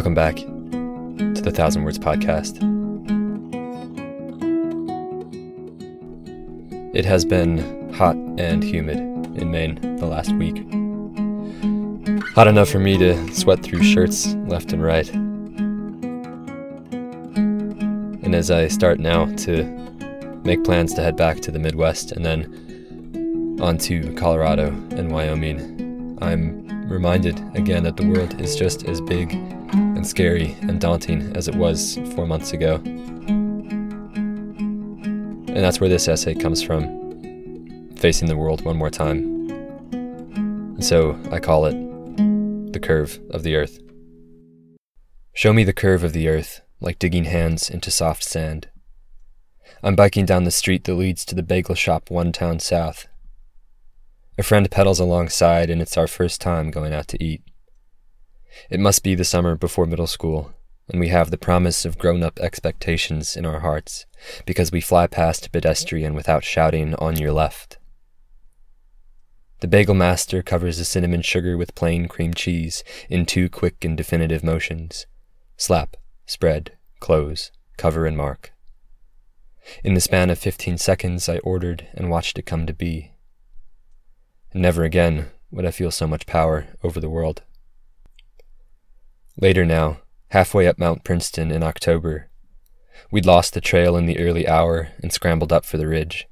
Welcome back to the Thousand Words Podcast. It has been hot and humid in Maine the last week. Hot enough for me to sweat through shirts left and right. And as I start now to make plans to head back to the Midwest and then on to Colorado and Wyoming, I'm reminded again that the world is just as big and scary and daunting as it was four months ago. And that's where this essay comes from facing the world one more time. And so I call it The Curve of the Earth. Show me the curve of the earth, like digging hands into soft sand. I'm biking down the street that leads to the bagel shop one town south. A friend pedals alongside, and it's our first time going out to eat. It must be the summer before middle school, and we have the promise of grown up expectations in our hearts, because we fly past pedestrian without shouting on your left. The bagel master covers the cinnamon sugar with plain cream cheese in two quick and definitive motions slap, spread, close, cover, and mark. In the span of fifteen seconds, I ordered and watched it come to be. Never again would I feel so much power over the world. Later now, halfway up Mount Princeton in October, we'd lost the trail in the early hour and scrambled up for the ridge.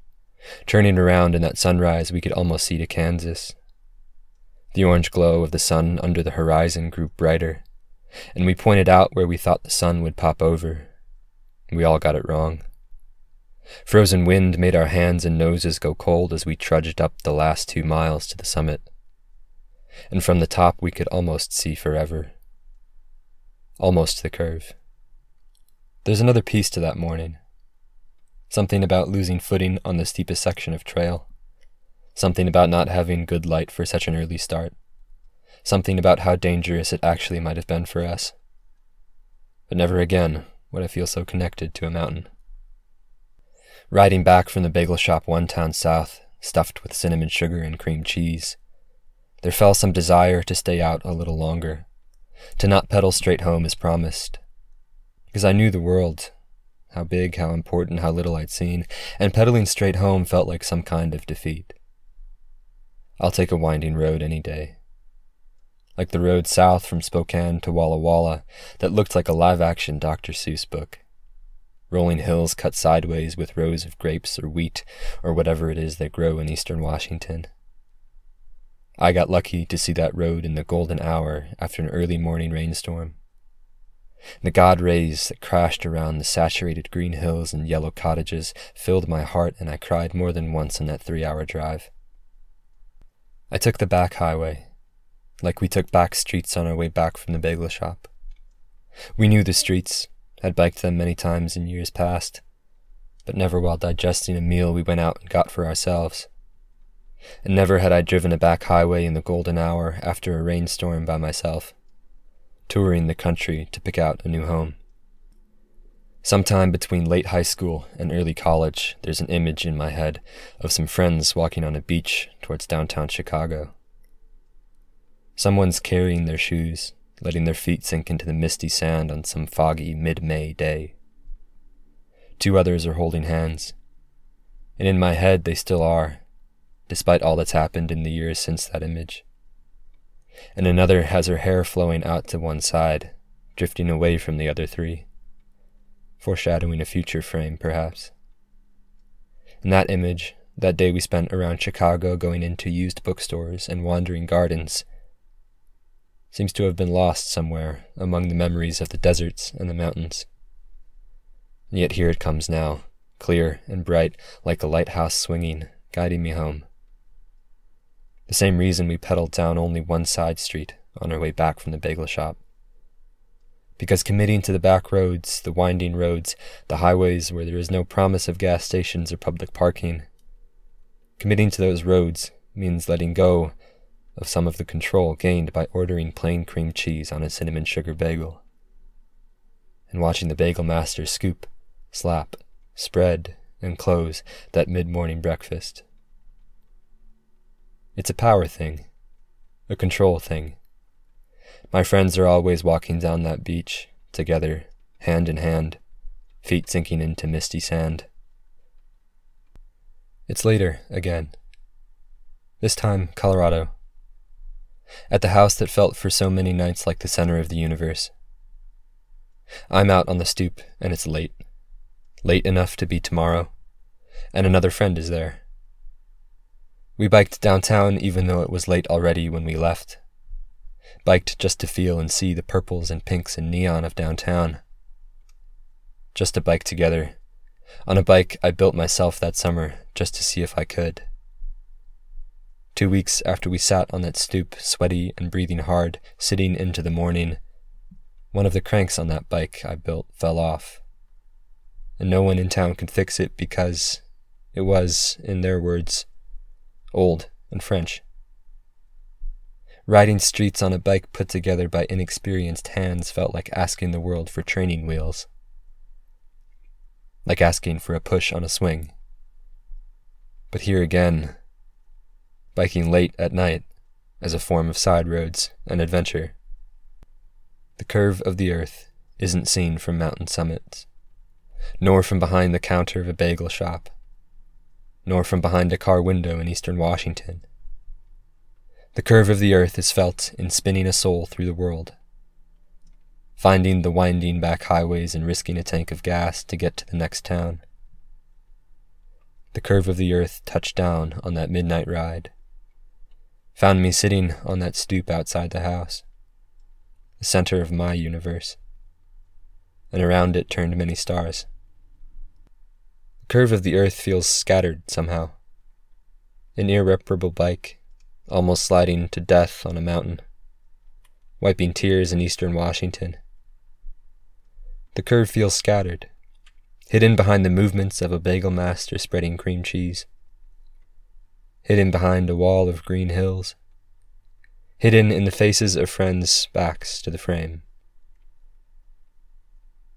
Turning around in that sunrise, we could almost see to Kansas. The orange glow of the sun under the horizon grew brighter, and we pointed out where we thought the sun would pop over. We all got it wrong. Frozen wind made our hands and noses go cold as we trudged up the last two miles to the summit. And from the top we could almost see forever. Almost the curve. There's another piece to that morning. Something about losing footing on the steepest section of trail. Something about not having good light for such an early start. Something about how dangerous it actually might have been for us. But never again would I feel so connected to a mountain. Riding back from the bagel shop one town south, stuffed with cinnamon sugar and cream cheese, there fell some desire to stay out a little longer, to not pedal straight home as promised. Because I knew the world, how big, how important, how little I'd seen, and pedaling straight home felt like some kind of defeat. I'll take a winding road any day. Like the road south from Spokane to Walla Walla that looked like a live action Dr. Seuss book rolling hills cut sideways with rows of grapes or wheat or whatever it is that grow in eastern Washington. I got lucky to see that road in the golden hour after an early morning rainstorm. The god rays that crashed around the saturated green hills and yellow cottages filled my heart, and I cried more than once on that three hour drive. I took the back highway, like we took back streets on our way back from the bagel shop. We knew the streets, had biked them many times in years past, but never while digesting a meal we went out and got for ourselves. And never had I driven a back highway in the golden hour after a rainstorm by myself, touring the country to pick out a new home. Sometime between late high school and early college, there's an image in my head of some friends walking on a beach towards downtown Chicago. Someone's carrying their shoes, letting their feet sink into the misty sand on some foggy mid May day. Two others are holding hands, and in my head they still are, despite all that's happened in the years since that image. And another has her hair flowing out to one side, drifting away from the other three, foreshadowing a future frame, perhaps. In that image, that day we spent around Chicago going into used bookstores and wandering gardens, seems to have been lost somewhere among the memories of the deserts and the mountains. And yet here it comes now, clear and bright like a lighthouse swinging, guiding me home. The same reason we pedaled down only one side street on our way back from the bagel shop. Because committing to the back roads, the winding roads, the highways where there is no promise of gas stations or public parking, committing to those roads means letting go of some of the control gained by ordering plain cream cheese on a cinnamon sugar bagel, and watching the bagel master scoop, slap, spread, and close that mid morning breakfast. It's a power thing, a control thing, My friends are always walking down that beach, together, hand in hand, feet sinking into misty sand. It's later, again. This time, Colorado. At the house that felt for so many nights like the center of the universe. I'm out on the stoop, and it's late. Late enough to be tomorrow. And another friend is there. We biked downtown even though it was late already when we left. Biked just to feel and see the purples and pinks and neon of downtown. Just to bike together, on a bike I built myself that summer just to see if I could. Two weeks after we sat on that stoop, sweaty and breathing hard, sitting into the morning, one of the cranks on that bike I built fell off. And no one in town could fix it because it was, in their words, old and French. Riding streets on a bike put together by inexperienced hands felt like asking the world for training wheels like asking for a push on a swing. But here again, biking late at night as a form of side roads and adventure. The curve of the earth isn't seen from mountain summits, nor from behind the counter of a bagel shop, nor from behind a car window in eastern Washington. The curve of the earth is felt in spinning a soul through the world finding the winding back highways and risking a tank of gas to get to the next town. The curve of the earth touched down on that midnight ride, found me sitting on that stoop outside the house, the center of my universe, and around it turned many stars. The curve of the earth feels scattered somehow. An irreparable bike, almost sliding to death on a mountain, wiping tears in eastern Washington the curve feels scattered, hidden behind the movements of a bagel master spreading cream cheese, hidden behind a wall of green hills, hidden in the faces of friends' backs to the frame.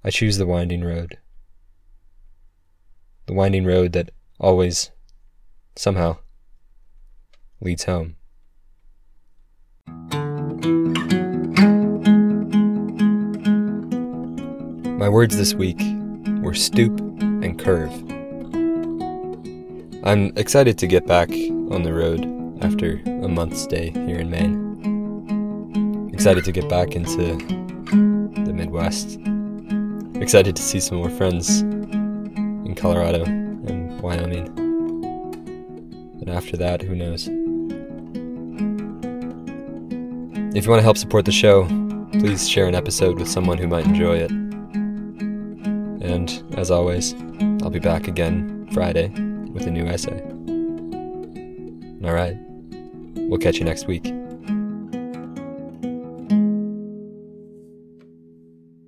I choose the winding road. The winding road that always, somehow, leads home. My words this week were stoop and curve. I'm excited to get back on the road after a month's stay here in Maine. Excited to get back into the Midwest. Excited to see some more friends in Colorado and Wyoming. And after that, who knows? If you want to help support the show, please share an episode with someone who might enjoy it. And as always, I'll be back again Friday with a new essay. All right, we'll catch you next week.